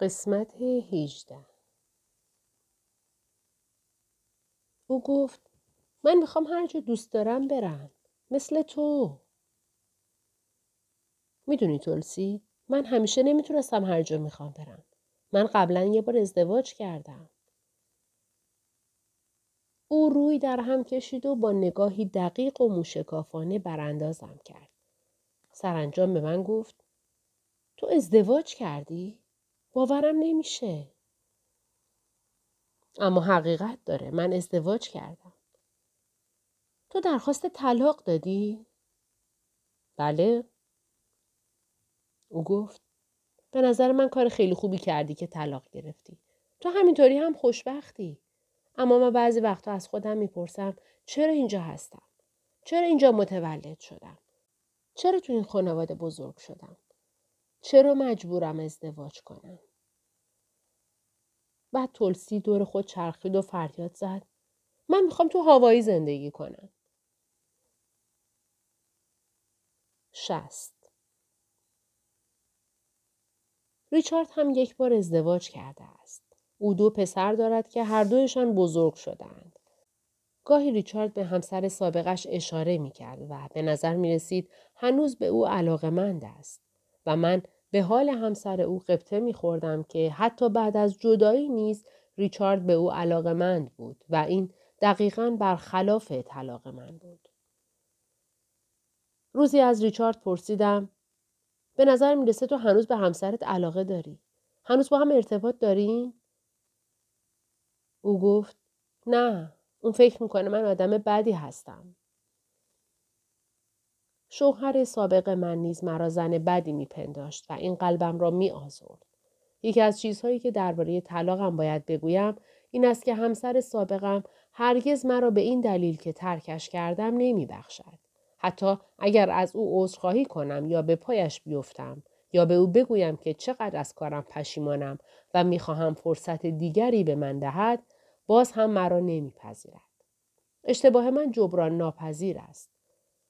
قسمت هیجده او گفت من می‌خوام هر جا دوست دارم برم. مثل تو. می‌دونی تلسی؟ من همیشه نمی‌تونستم هر جا می‌خوام برم. من قبلا یه بار ازدواج کردم. او روی در هم کشید و با نگاهی دقیق و موشکافانه براندازم کرد. سرانجام به من گفت تو ازدواج کردی؟ باورم نمیشه. اما حقیقت داره. من ازدواج کردم. تو درخواست طلاق دادی؟ بله. او گفت به نظر من کار خیلی خوبی کردی که طلاق گرفتی. تو همینطوری هم خوشبختی. اما من بعضی وقتا از خودم می‌پرسم چرا اینجا هستم؟ چرا اینجا متولد شدم؟ چرا تو این خانواده بزرگ شدم؟ چرا مجبورم ازدواج کنم؟ بعد تلسی دور خود چرخید و فریاد زد. من می‌خوام تو هوایی زندگی کنم. شست ریچارد هم یک بار ازدواج کرده است. او دو پسر دارد که هر دویشان بزرگ شدند. گاهی ریچارد به همسر سابقش اشاره می کرد و به نظر می رسید هنوز به او علاقمند است و من به حال همسر او قبطه می خوردم که حتی بعد از جدایی نیز ریچارد به او علاقمند بود و این دقیقا برخلاف طلاق من بود. روزی از ریچارد پرسیدم به نظر می‌رسه تو هنوز به همسرت علاقه داری. هنوز با هم ارتباط دارین؟ او گفت نه اون فکر می‌کنه من آدم بدی هستم. شوهر سابق من نیز مرا زن بدی میپنداشت و این قلبم را می آزرد. یکی از چیزهایی که درباره طلاقم باید بگویم این است که همسر سابقم هرگز مرا به این دلیل که ترکش کردم نمی بخشد. حتی اگر از او عذرخواهی کنم یا به پایش بیفتم یا به او بگویم که چقدر از کارم پشیمانم و می‌خواهم فرصت دیگری به من دهد باز هم مرا نمیپذیرد اشتباه من جبران ناپذیر است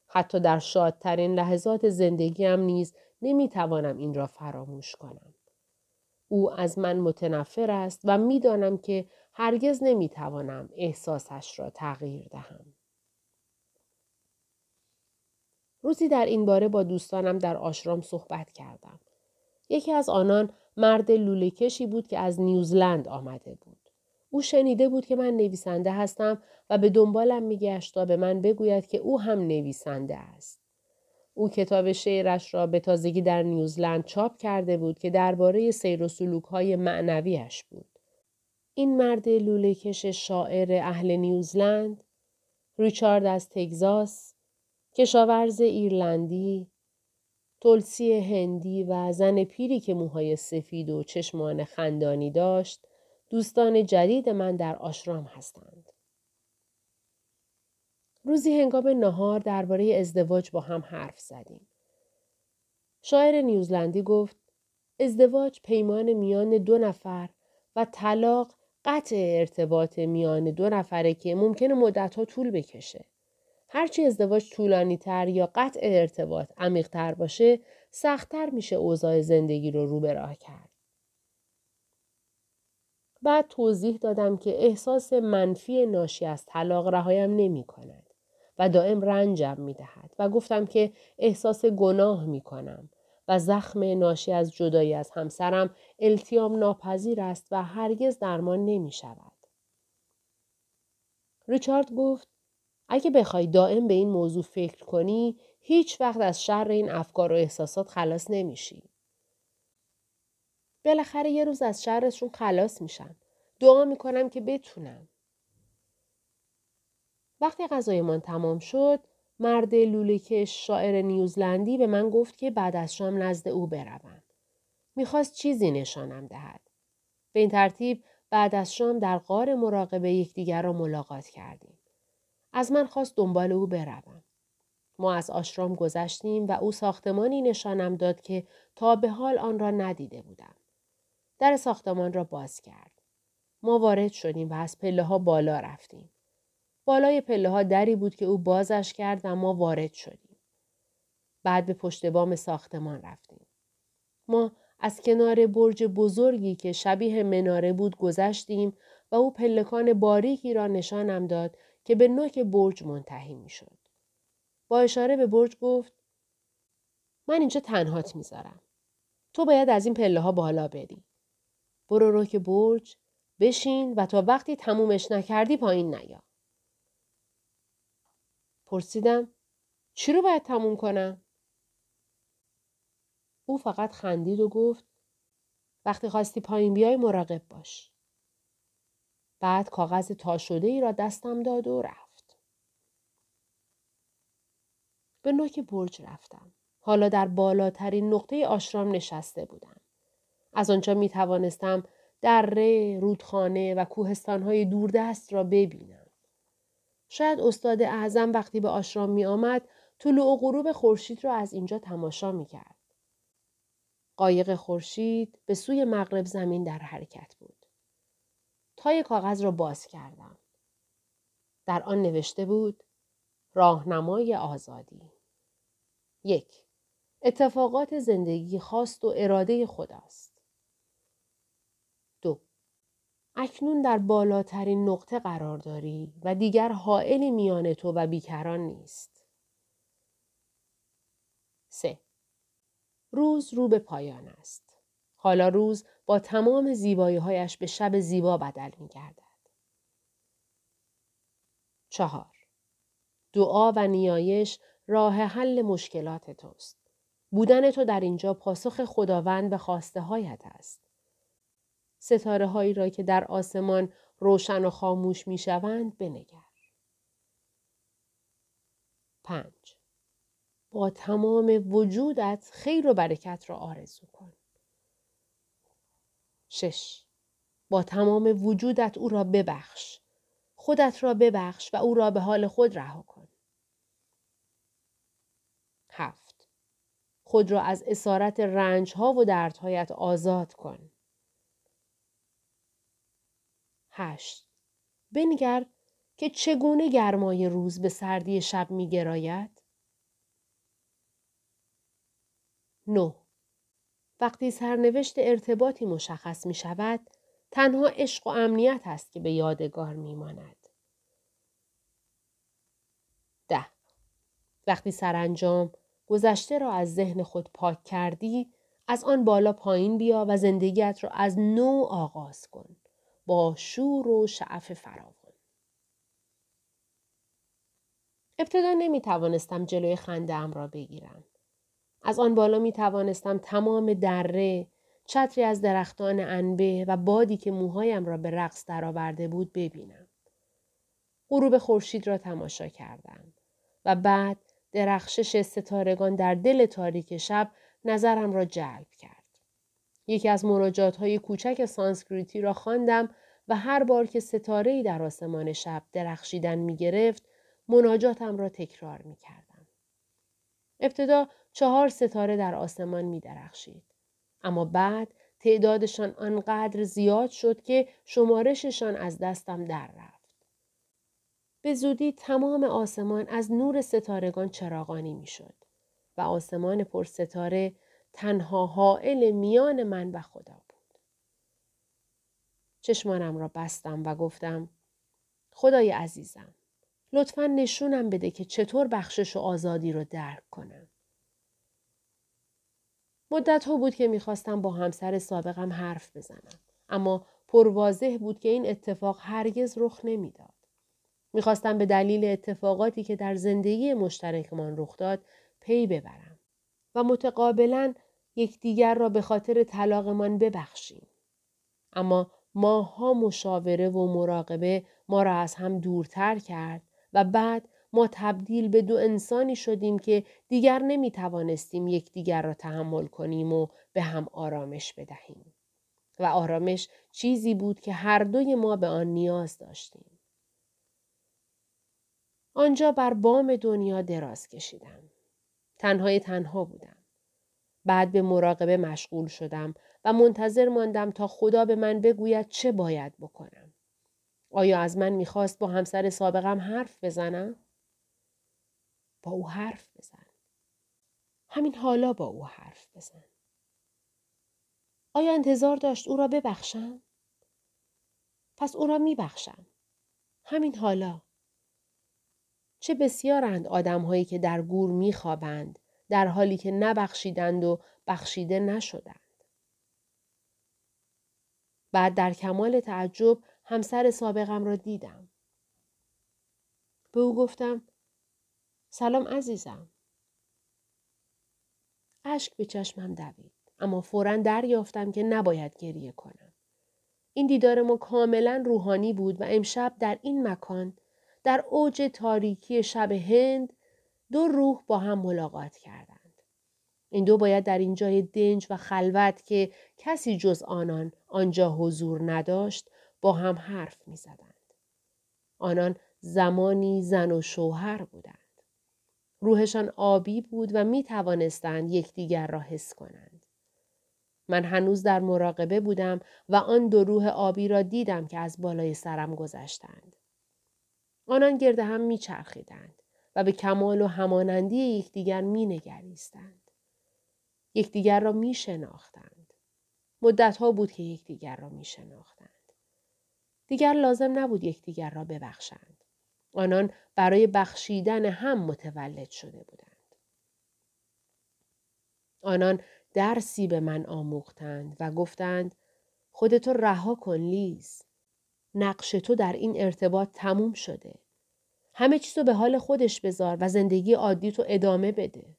حتی در شادترین لحظات زندگیم نیز نمی‌توانم این را فراموش کنم او از من متنفر است و می‌دانم که هرگز نمی‌توانم احساسش را تغییر دهم روزی در این باره با دوستانم در آشرام صحبت کردم. یکی از آنان مرد لولهکشی بود که از نیوزلند آمده بود. او شنیده بود که من نویسنده هستم و به دنبالم میگشت تا به من بگوید که او هم نویسنده است. او کتاب شعرش را به تازگی در نیوزلند چاپ کرده بود که درباره سیر و سلوک های معنویش بود. این مرد لولهکش شاعر اهل نیوزلند ریچارد از تگزاس کشاورز ایرلندی، تلسی هندی و زن پیری که موهای سفید و چشمان خندانی داشت، دوستان جدید من در آشرام هستند. روزی هنگام نهار درباره ازدواج با هم حرف زدیم. شاعر نیوزلندی گفت ازدواج پیمان میان دو نفر و طلاق قطع ارتباط میان دو نفره که ممکنه مدتها طول بکشه. هرچی ازدواج طولانی تر یا قطع ارتباط عمیق تر باشه سختتر میشه اوضاع زندگی رو رو به راه کرد. بعد توضیح دادم که احساس منفی ناشی از طلاق رهایم نمی کند و دائم رنجم می دهد و گفتم که احساس گناه می کنم و زخم ناشی از جدایی از همسرم التیام ناپذیر است و هرگز درمان نمی شود. ریچارد گفت اگه بخوای دائم به این موضوع فکر کنی هیچ وقت از شر این افکار و احساسات خلاص نمیشی. بالاخره یه روز از شرشون خلاص میشم. دعا می‌کنم که بتونم. وقتی غذایمان تمام شد مرد لولکش شاعر نیوزلندی به من گفت که بعد از شام نزد او بروم. می‌خواست چیزی نشانم دهد. به این ترتیب بعد از شام در غار مراقبه یکدیگر را ملاقات کردیم. از من خواست دنبال او بروم. ما از آشرام گذشتیم و او ساختمانی نشانم داد که تا به حال آن را ندیده بودم. در ساختمان را باز کرد. ما وارد شدیم و از پله ها بالا رفتیم. بالای پله ها دری بود که او بازش کرد و ما وارد شدیم. بعد به پشت بام ساختمان رفتیم. ما از کنار برج بزرگی که شبیه مناره بود گذشتیم و او پلکان باریکی را نشانم داد که به نوک برج منتهی می شد. با اشاره به برج گفت من اینجا تنهات می‌ذارم. تو باید از این پله ها بالا بری. برو رو که برج بشین و تا وقتی تمومش نکردی پایین نیا. پرسیدم چی رو باید تموم کنم؟ او فقط خندید و گفت وقتی خواستی پایین بیای مراقب باش. بعد کاغذ تا شده ای را دستم داد و رفت. به نوک برج رفتم. حالا در بالاترین نقطه آشرام نشسته بودم. از آنجا می توانستم دره، رودخانه و کوهستانهای دوردست را ببینم. شاید استاد اعظم وقتی به آشرام می آمد طلوع و غروب خورشید را از اینجا تماشا می کرد. قایق خورشید به سوی مغرب زمین در حرکت بود. تای کاغذ را باز کردم. در آن نوشته بود راهنمای آزادی. یک اتفاقات زندگی خواست و اراده خداست. دو اکنون در بالاترین نقطه قرار داری و دیگر حائلی میان تو و بیکران نیست. سه روز رو به پایان است. حالا روز با تمام زیباییهایش به شب زیبا بدل می گردد. چهار دعا و نیایش راه حل مشکلات توست. بودن تو در اینجا پاسخ خداوند به خواسته هایت است. ستاره هایی را که در آسمان روشن و خاموش می شوند بنگر. پنج با تمام وجودت خیر و برکت را آرزو کن. شش با تمام وجودت او را ببخش. خودت را ببخش و او را به حال خود رها کن. هفت خود را از اسارت رنج ها و دردهایت آزاد کن. هشت بنگر که چگونه گرمای روز به سردی شب می گراید؟ نو وقتی سرنوشت ارتباطی مشخص می شود، تنها عشق و امنیت است که به یادگار می ماند. ده وقتی سرانجام گذشته را از ذهن خود پاک کردی، از آن بالا پایین بیا و زندگیت را از نو آغاز کن با شور و شعف فراوان. ابتدا نمی توانستم جلوی خنده را بگیرم. از آن بالا می توانستم تمام دره، چتری از درختان انبه و بادی که موهایم را به رقص درآورده بود ببینم. غروب خورشید را تماشا کردم و بعد درخشش ستارگان در دل تاریک شب نظرم را جلب کرد. یکی از مراجعات های کوچک سانسکریتی را خواندم و هر بار که ستاره در آسمان شب درخشیدن می گرفت مناجاتم را تکرار می کردم. ابتدا چهار ستاره در آسمان می درخشید. اما بعد تعدادشان آنقدر زیاد شد که شمارششان از دستم در رفت. به زودی تمام آسمان از نور ستارگان چراغانی می شد و آسمان پر ستاره تنها حائل میان من و خدا بود. چشمانم را بستم و گفتم خدای عزیزم لطفا نشونم بده که چطور بخشش و آزادی رو درک کنم. مدت ها بود که می‌خواستم با همسر سابقم حرف بزنم. اما پرواضح بود که این اتفاق هرگز رخ نمی‌داد. می‌خواستم به دلیل اتفاقاتی که در زندگی مشترکمان رخ داد پی ببرم و متقابلا یکدیگر را به خاطر طلاقمان ببخشیم. اما ماها مشاوره و مراقبه ما را از هم دورتر کرد و بعد ما تبدیل به دو انسانی شدیم که دیگر نمی توانستیم یکدیگر را تحمل کنیم و به هم آرامش بدهیم. و آرامش چیزی بود که هر دوی ما به آن نیاز داشتیم. آنجا بر بام دنیا دراز کشیدم. تنهای تنها بودم. بعد به مراقبه مشغول شدم و منتظر ماندم تا خدا به من بگوید چه باید بکنم. آیا از من می‌خواست با همسر سابقم حرف بزنم؟ با او حرف بزن. همین حالا با او حرف بزن. آیا انتظار داشت او را ببخشم؟ پس او را میبخشم. همین حالا. چه بسیارند آدمهایی که در گور میخوابند در حالی که نبخشیدند و بخشیده نشدند. بعد در کمال تعجب همسر سابقم را دیدم. به او گفتم سلام عزیزم. اشک به چشمم دوید. اما فورا دریافتم که نباید گریه کنم. این دیدار ما کاملا روحانی بود و امشب در این مکان در اوج تاریکی شب هند دو روح با هم ملاقات کردند. این دو باید در این جای دنج و خلوت که کسی جز آنان آنجا حضور نداشت با هم حرف می زدند. آنان زمانی زن و شوهر بودند. روحشان آبی بود و می توانستند یکدیگر را حس کنند. من هنوز در مراقبه بودم و آن دو روح آبی را دیدم که از بالای سرم گذشتند. آنان گرد هم می چرخیدند و به کمال و همانندی یکدیگر می نگریستند. یکدیگر را می شناختند. مدتها بود که یکدیگر را می شناختند. دیگر لازم نبود یکدیگر را ببخشند. آنان برای بخشیدن هم متولد شده بودند. آنان درسی به من آموختند و گفتند خودتو رها کن لیز. نقش تو در این ارتباط تموم شده. همه چیزو به حال خودش بذار و زندگی عادی تو ادامه بده.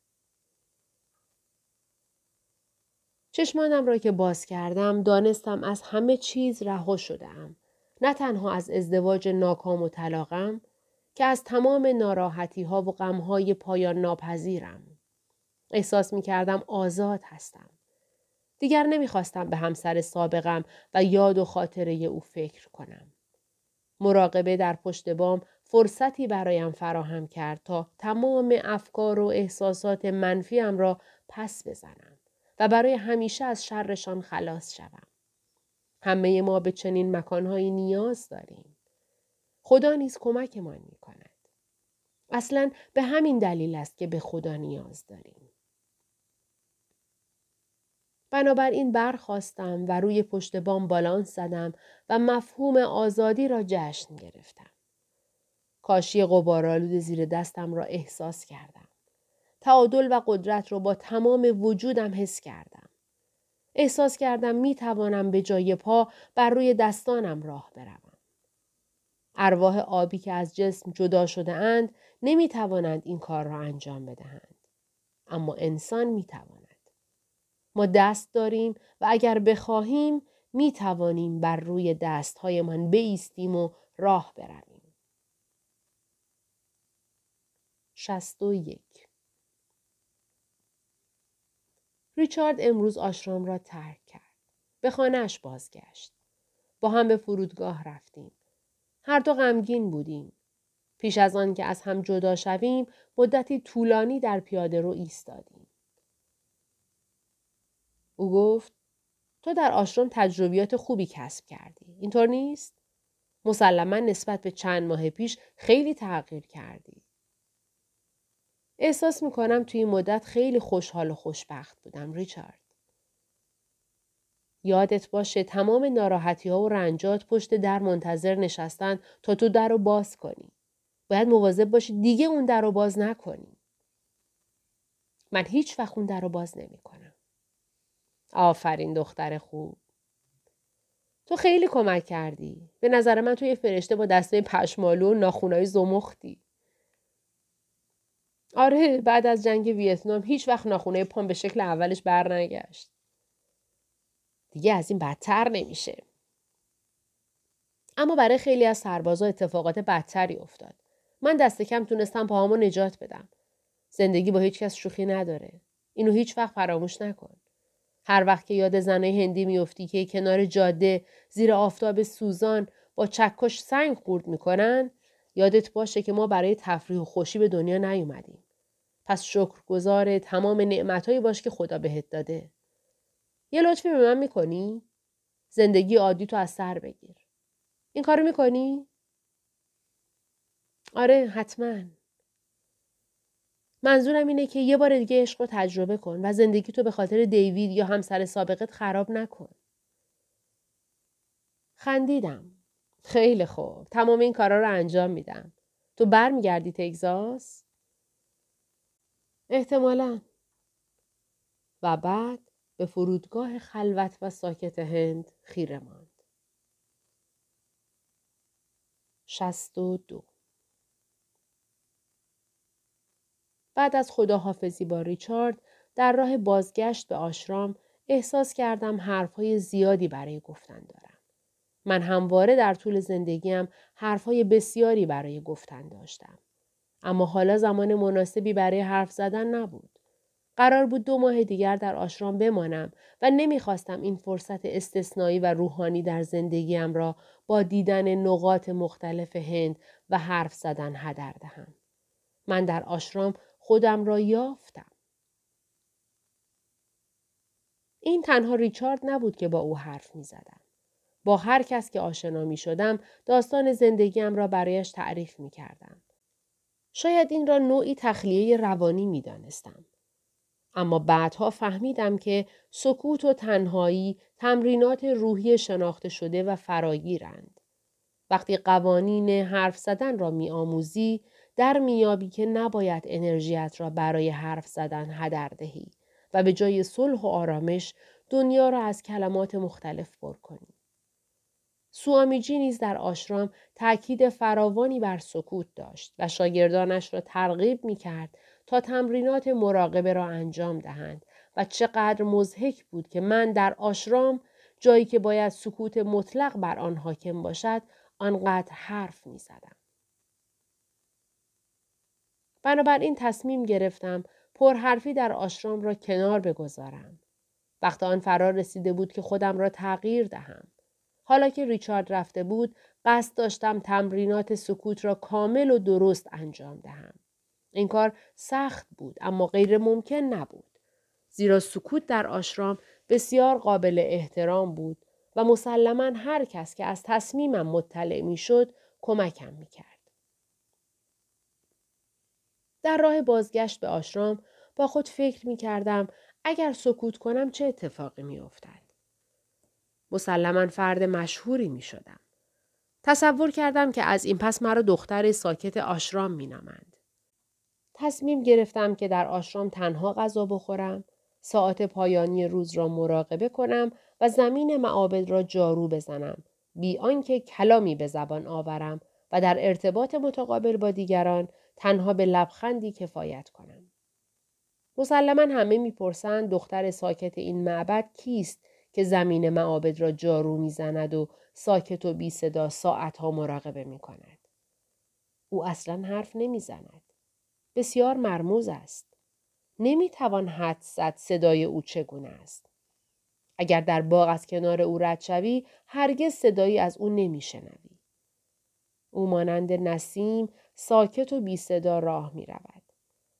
چشمانم را که باز کردم دانستم از همه چیز رها شدم. نه تنها از ازدواج ناکام و طلاقم که از تمام ناراحتی ها و غم های پایان ناپذیرم. احساس می کردم آزاد هستم. دیگر نمی‌خواستم به همسر سابقم و یاد و خاطره او فکر کنم. مراقبه در پشت بام فرصتی برایم فراهم کرد تا تمام افکار و احساسات منفیم را پس بزنم و برای همیشه از شرشان خلاص شوم. همه ما به چنین مکانهایی نیاز داریم. خدا نیز کمکمان می کند. اصلا به همین دلیل است که به خدا نیاز داریم. بنابراین برخواستم و روی پشت بام بالانس زدم و مفهوم آزادی را جشن گرفتم. کاشی قبارالود زیر دستم را احساس کردم. تعادل و قدرت را با تمام وجودم حس کردم. احساس کردم می توانم به جای پا بر روی دستانم راه بروم. ارواح آبی که از جسم جدا شده اند نمی توانند این کار را انجام بدهند. اما انسان می تواند. ما دست داریم و اگر بخواهیم می توانیم بر روی دستهایمان بیستیم و راه برویم. شست و یک ریچارد امروز آشرام را ترک کرد. به خانهاش بازگشت. با هم به فرودگاه رفتیم. هر دو غمگین بودیم. پیش از آن که از هم جدا شویم مدتی طولانی در پیاده رو ایستادیم. او گفت تو در آشرام تجربیات خوبی کسب کردی. اینطور نیست؟ مسلما نسبت به چند ماه پیش خیلی تغییر کردی. احساس می‌کنم توی این مدت خیلی خوشحال و خوشبخت بودم ریچارد. یادت باشه تمام ناراحتی ها و رنجات پشت در منتظر نشستن تا تو در رو باز کنی. باید مواظب باشی دیگه اون در رو باز نکنی. من هیچ وقت اون در رو باز نمی کنم. آفرین دختر خوب. تو خیلی کمک کردی. به نظر من تو یه فرشته با دسته پشمالو و ناخونای زمختی. آره بعد از جنگ ویتنام هیچ وقت ناخونه پام به شکل اولش برنگشت. دیگه از این بدتر نمیشه. اما برای خیلی از سربازا اتفاقات بدتری افتاد. من دست کم تونستم پاهامو نجات بدم. زندگی با هیچ کس شوخی نداره. اینو هیچ وقت فراموش نکن. هر وقت که یاد زنای هندی میافتی که کنار جاده زیر آفتاب سوزان با چکش سنگ خورد می‌کنن یادت باشه که ما برای تفریح و خوشی به دنیا نیومدیم. پس شکرگزار تمام نعمتهایی باش که خدا بهت داده. یه لطفی به من می‌کنی؟ زندگی عادی تو از سر بگیر. این کارو می‌کنی؟ آره حتما. منظورم اینه که یه بار دیگه عشق رو تجربه کن و زندگی تو به خاطر دیوید یا همسر سابقت خراب نکن. خندیدم. خیلی خوب. تمام این کارا رو انجام میدم. تو برمیگردی تگزاس؟ احتمالا. و بعد به فرودگاه خلوت و ساکت هند خیره ماند. و دو بعد از خداحافظی با ریچارد در راه بازگشت به آشرام احساس کردم حرفهای زیادی برای گفتن دارم. من همواره در طول زندگیم حرفهای بسیاری برای گفتن داشتم. اما حالا زمان مناسبی برای حرف زدن نبود. قرار بود دو ماه دیگر در آشرام بمانم و نمی‌خواستم این فرصت استثنایی و روحانی در زندگیم را با دیدن نقاط مختلف هند و حرف زدن هدر دهم. من در آشرام خودم را یافتم. این تنها ریچارد نبود که با او حرف می زدم. با هر کس که آشنا می شدم داستان زندگیم را برایش تعریف می کردم. شاید این را نوعی تخلیه روانی می دانستم. اما بعدها فهمیدم که سکوت و تنهایی تمرینات روحی شناخته شده و فراگیرند. وقتی قوانین حرف زدن را می آموزی، در میابی که نباید انرژیت را برای حرف زدن هدر دهی و به جای صلح و آرامش دنیا را از کلمات مختلف پر کنی. سوامیجی نیز در آشرام تاکید فراوانی بر سکوت داشت و شاگردانش را ترغیب می کرد تا تمرینات مراقبه را انجام دهند و چقدر مزهک بود که من در آشرام جایی که باید سکوت مطلق بر آن حاکم باشد آنقدر حرف می زدم. بنابراین تصمیم گرفتم پرحرفی در آشرام را کنار بگذارم. وقت آن فرار رسیده بود که خودم را تغییر دهم. حالا که ریچارد رفته بود قصد داشتم تمرینات سکوت را کامل و درست انجام دهم. این کار سخت بود اما غیر ممکن نبود. زیرا سکوت در آشرام بسیار قابل احترام بود و مسلما هر کس که از تصمیمم مطلع می شد کمکم می کرد. در راه بازگشت به آشرام با خود فکر می کردم اگر سکوت کنم چه اتفاقی می افتد. مسلما فرد مشهوری می شدم. تصور کردم که از این پس مرا دختر ساکت آشرام می نامند. تصمیم گرفتم که در آشرام تنها غذا بخورم، ساعت پایانی روز را مراقبه کنم و زمین معابد را جارو بزنم، بی آنکه کلامی به زبان آورم و در ارتباط متقابل با دیگران تنها به لبخندی کفایت کنم. مسلما همه می‌پرسند دختر ساکت این معبد کیست که زمین معابد را جارو می‌زند و ساکت و بی صدا ساعتها مراقبه می کند. او اصلا حرف نمی‌زند. بسیار مرموز است. نمی‌توان حد زد صدای او چگونه است. اگر در باغ از کنار او رد شوی هرگز صدایی از او نمیشنوی. او مانند نسیم ساکت و بی صدا راه می رود.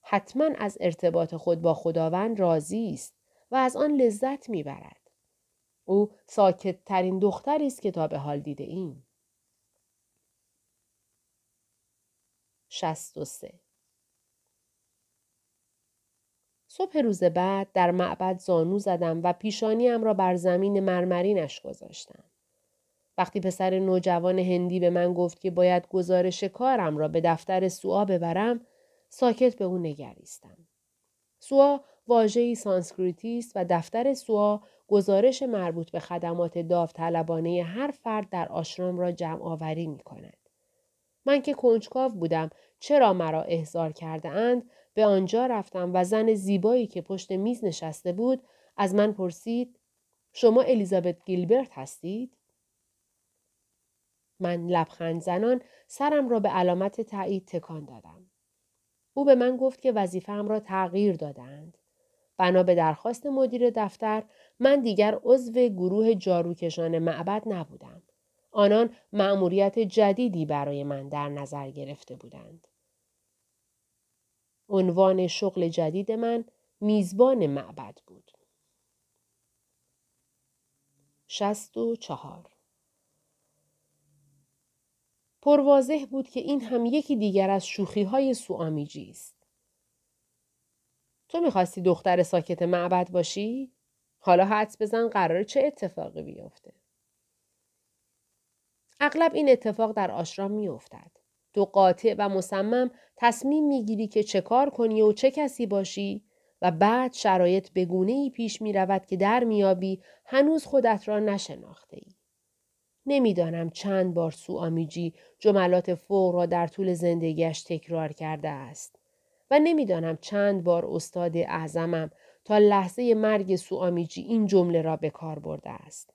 حتما از ارتباط خود با خداوند راضی است و از آن لذت می برد. او ساکت ترین دختری است که تا به حال دیده ایم. 63 صبح روز بعد در معبد زانو زدم و پیشانیم را بر زمین مرمرینش گذاشتم. وقتی پسر نوجوان هندی به من گفت که باید گزارش کارم را به دفتر سوا ببرم ساکت به او نگریستم. سوا واژه‌ای سانسکریتی است و دفتر سوا گزارش مربوط به خدمات داوطلبانه هر فرد در آشرام را جمع آوری می کند. من که کنجکاو بودم چرا مرا احضار کرده اند به آنجا رفتم و زن زیبایی که پشت میز نشسته بود از من پرسید شما الیزابت گیلبرت هستید؟ من لبخند زنان سرم را به علامت تایید تکان دادم. او به من گفت که وظیفه‌ام را تغییر دادند. بنا به درخواست مدیر دفتر من دیگر عضو گروه جاروکشان معبد نبودم. آنان مأموریت جدیدی برای من در نظر گرفته بودند. عنوان شغل جدید من میزبان معبد بود. شست و چهار پرواضح بود که این هم یکی دیگر از شوخی های سوامیجی است. تو می‌خواستی دختر ساکت معبد باشی؟ حالا حدس بزن قرار چه اتفاقی بیفته. اغلب این اتفاق در آشرام میافتد. تو قاطع و مصمم تصمیم می‌گیری که چه کار کنی و چه کسی باشی و بعد شرایط بگونه ای پیش می رود که در میابی هنوز خودت را نشناخته ای. نمی‌دانم چند بار سوامیجی جملات فوق را در طول زندگیش تکرار کرده است و نمی‌دانم چند بار استاد اعظمم تا لحظه مرگ سوامیجی این جمله را به کار برده است.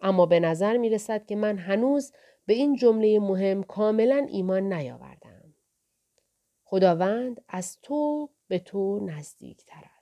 اما به نظر می رسد که من هنوز به این جمله مهم کاملا ایمان نیاوردم. خداوند از تو به تو نزدیک تر.